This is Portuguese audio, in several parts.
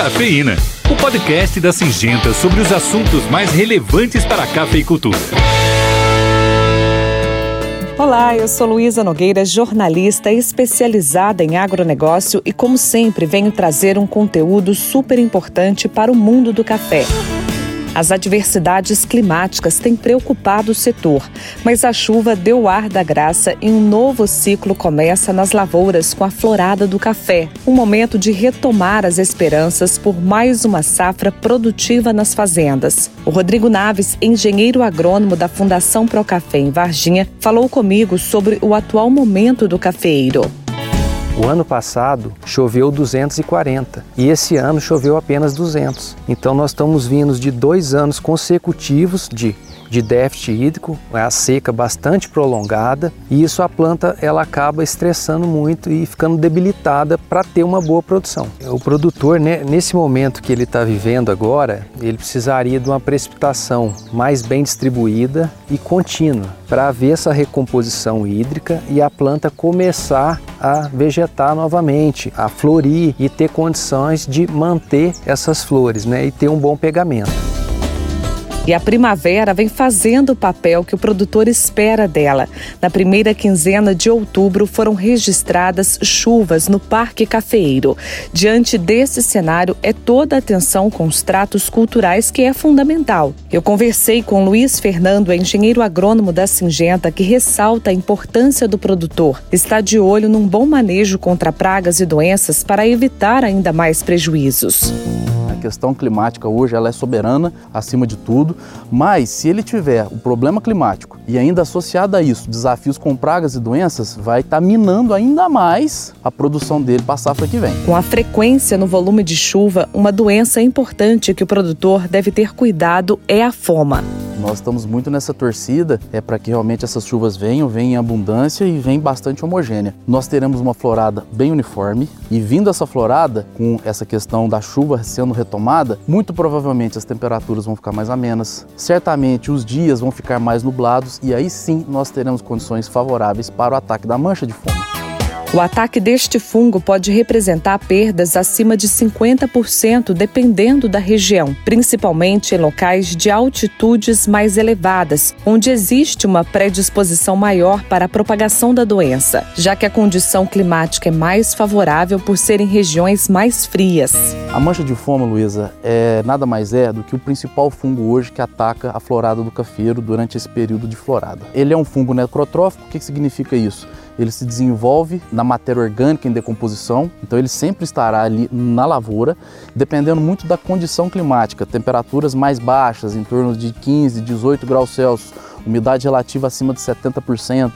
Cafeína, o podcast da Singenta sobre os assuntos mais relevantes para a cafeicultura. Olá, eu sou Luísa Nogueira, jornalista especializada em agronegócio e, como sempre, venho trazer um conteúdo super importante para o mundo do café. As adversidades climáticas têm preocupado o setor, mas a chuva deu ar da graça e um novo ciclo começa nas lavouras com a florada do café. Um momento de retomar as esperanças por mais uma safra produtiva nas fazendas. O Rodrigo Naves, engenheiro agrônomo da Fundação Procafé em Varginha, falou comigo sobre o atual momento do cafeeiro. O ano passado choveu 240 e esse ano choveu apenas 200. Então nós estamos vindo de dois anos consecutivos de de déficit hídrico, é a seca bastante prolongada e isso a planta ela acaba estressando muito e ficando debilitada para ter uma boa produção. O produtor, né, nesse momento que ele está vivendo agora, ele precisaria de uma precipitação mais bem distribuída e contínua para haver essa recomposição hídrica e a planta começar a vegetar novamente, a florir e ter condições de manter essas flores né, e ter um bom pegamento. E a primavera vem fazendo o papel que o produtor espera dela. Na primeira quinzena de outubro foram registradas chuvas no Parque Cafeeiro. Diante desse cenário, é toda a atenção com os tratos culturais que é fundamental. Eu conversei com Luiz Fernando, engenheiro agrônomo da Singenta, que ressalta a importância do produtor. Está de olho num bom manejo contra pragas e doenças para evitar ainda mais prejuízos questão climática hoje ela é soberana acima de tudo, mas se ele tiver o problema climático e ainda associado a isso desafios com pragas e doenças, vai estar tá minando ainda mais a produção dele para a safra que vem. Com a frequência no volume de chuva, uma doença importante que o produtor deve ter cuidado é a foma. Nós estamos muito nessa torcida é para que realmente essas chuvas venham, venham em abundância e venham bastante homogênea. Nós teremos uma florada bem uniforme e vindo essa florada com essa questão da chuva sendo retomada, muito provavelmente as temperaturas vão ficar mais amenas. Certamente os dias vão ficar mais nublados e aí sim nós teremos condições favoráveis para o ataque da mancha de fome. O ataque deste fungo pode representar perdas acima de 50%, dependendo da região, principalmente em locais de altitudes mais elevadas, onde existe uma predisposição maior para a propagação da doença, já que a condição climática é mais favorável por serem regiões mais frias. A mancha de fome, Luísa, é nada mais é do que o principal fungo hoje que ataca a florada do cafeiro durante esse período de florada. Ele é um fungo necrotrófico, o que significa isso? Ele se desenvolve na matéria orgânica em decomposição, então ele sempre estará ali na lavoura, dependendo muito da condição climática, temperaturas mais baixas, em torno de 15, 18 graus Celsius, umidade relativa acima de 70%,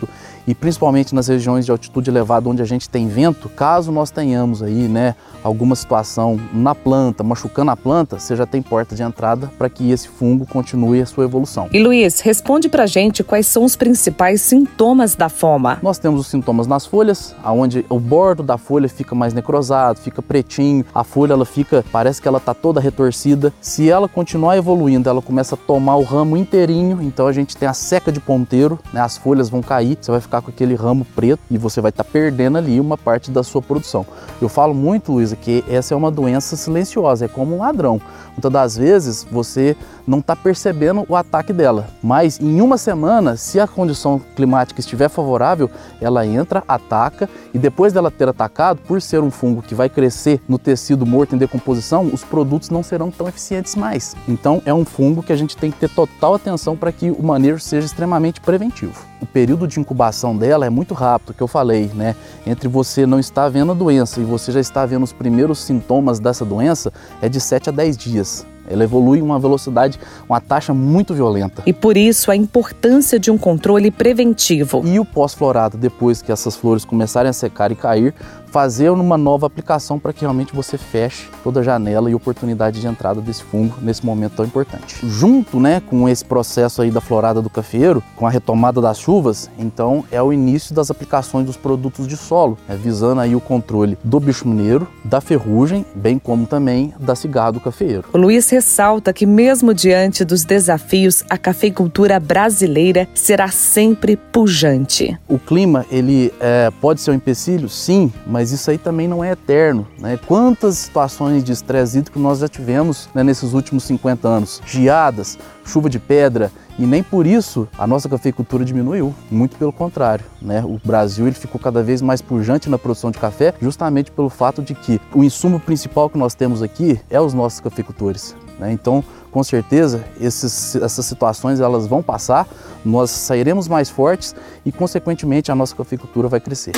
e principalmente nas regiões de altitude elevada onde a gente tem vento, caso nós tenhamos aí, né, alguma situação na planta, machucando a planta, você já tem porta de entrada para que esse fungo continue a sua evolução. E Luiz, responde pra gente quais são os principais sintomas da foma. Nós temos os sintomas nas folhas, aonde o bordo da folha fica mais necrosado, fica pretinho, a folha ela fica, parece que ela tá toda retorcida. Se ela continuar evoluindo, ela começa a tomar o ramo inteirinho, então a gente tem a seca de ponteiro, né, as folhas vão cair, você vai ficar ficar com aquele ramo preto e você vai estar tá perdendo ali uma parte da sua produção. Eu falo muito, Luísa, que essa é uma doença silenciosa, é como um ladrão. Muitas das vezes você não está percebendo o ataque dela, mas em uma semana, se a condição climática estiver favorável, ela entra, ataca e depois dela ter atacado, por ser um fungo que vai crescer no tecido morto em decomposição, os produtos não serão tão eficientes mais. Então é um fungo que a gente tem que ter total atenção para que o manejo seja extremamente preventivo. O período de incubação dela é muito rápido, que eu falei, né? Entre você não estar vendo a doença e você já está vendo os primeiros sintomas dessa doença, é de 7 a 10 dias. Ela evolui em uma velocidade, uma taxa muito violenta. E por isso a importância de um controle preventivo. E o pós-florado, depois que essas flores começarem a secar e cair, fazer uma nova aplicação para que realmente você feche toda a janela e oportunidade de entrada desse fungo nesse momento tão importante. Junto né, com esse processo aí da florada do cafeiro, com a retomada das chuvas, então é o início das aplicações dos produtos de solo, né, visando aí o controle do bicho mineiro, da ferrugem, bem como também da cigarra do cafeiro. O Luiz ressalta que mesmo diante dos desafios, a cafeicultura brasileira será sempre pujante. O clima ele é, pode ser um empecilho, sim, mas isso aí também não é eterno. Né? Quantas situações de estresse hídrico nós já tivemos né, nesses últimos 50 anos? Geadas, chuva de pedra, e nem por isso a nossa cafeicultura diminuiu, muito pelo contrário. Né? O Brasil ele ficou cada vez mais pujante na produção de café, justamente pelo fato de que o insumo principal que nós temos aqui é os nossos cafeicultores. Né? Então, com certeza, esses, essas situações elas vão passar, nós sairemos mais fortes e, consequentemente, a nossa cafeicultura vai crescer.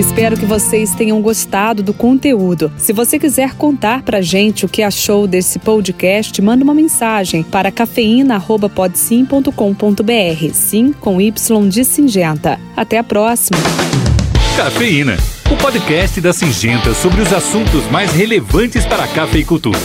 Espero que vocês tenham gostado do conteúdo. Se você quiser contar pra gente o que achou desse podcast, manda uma mensagem para cafeína@podsim.com.br. Sim, com Y de Singenta. Até a próxima. Cafeína, o podcast da Singenta sobre os assuntos mais relevantes para a cafeicultura.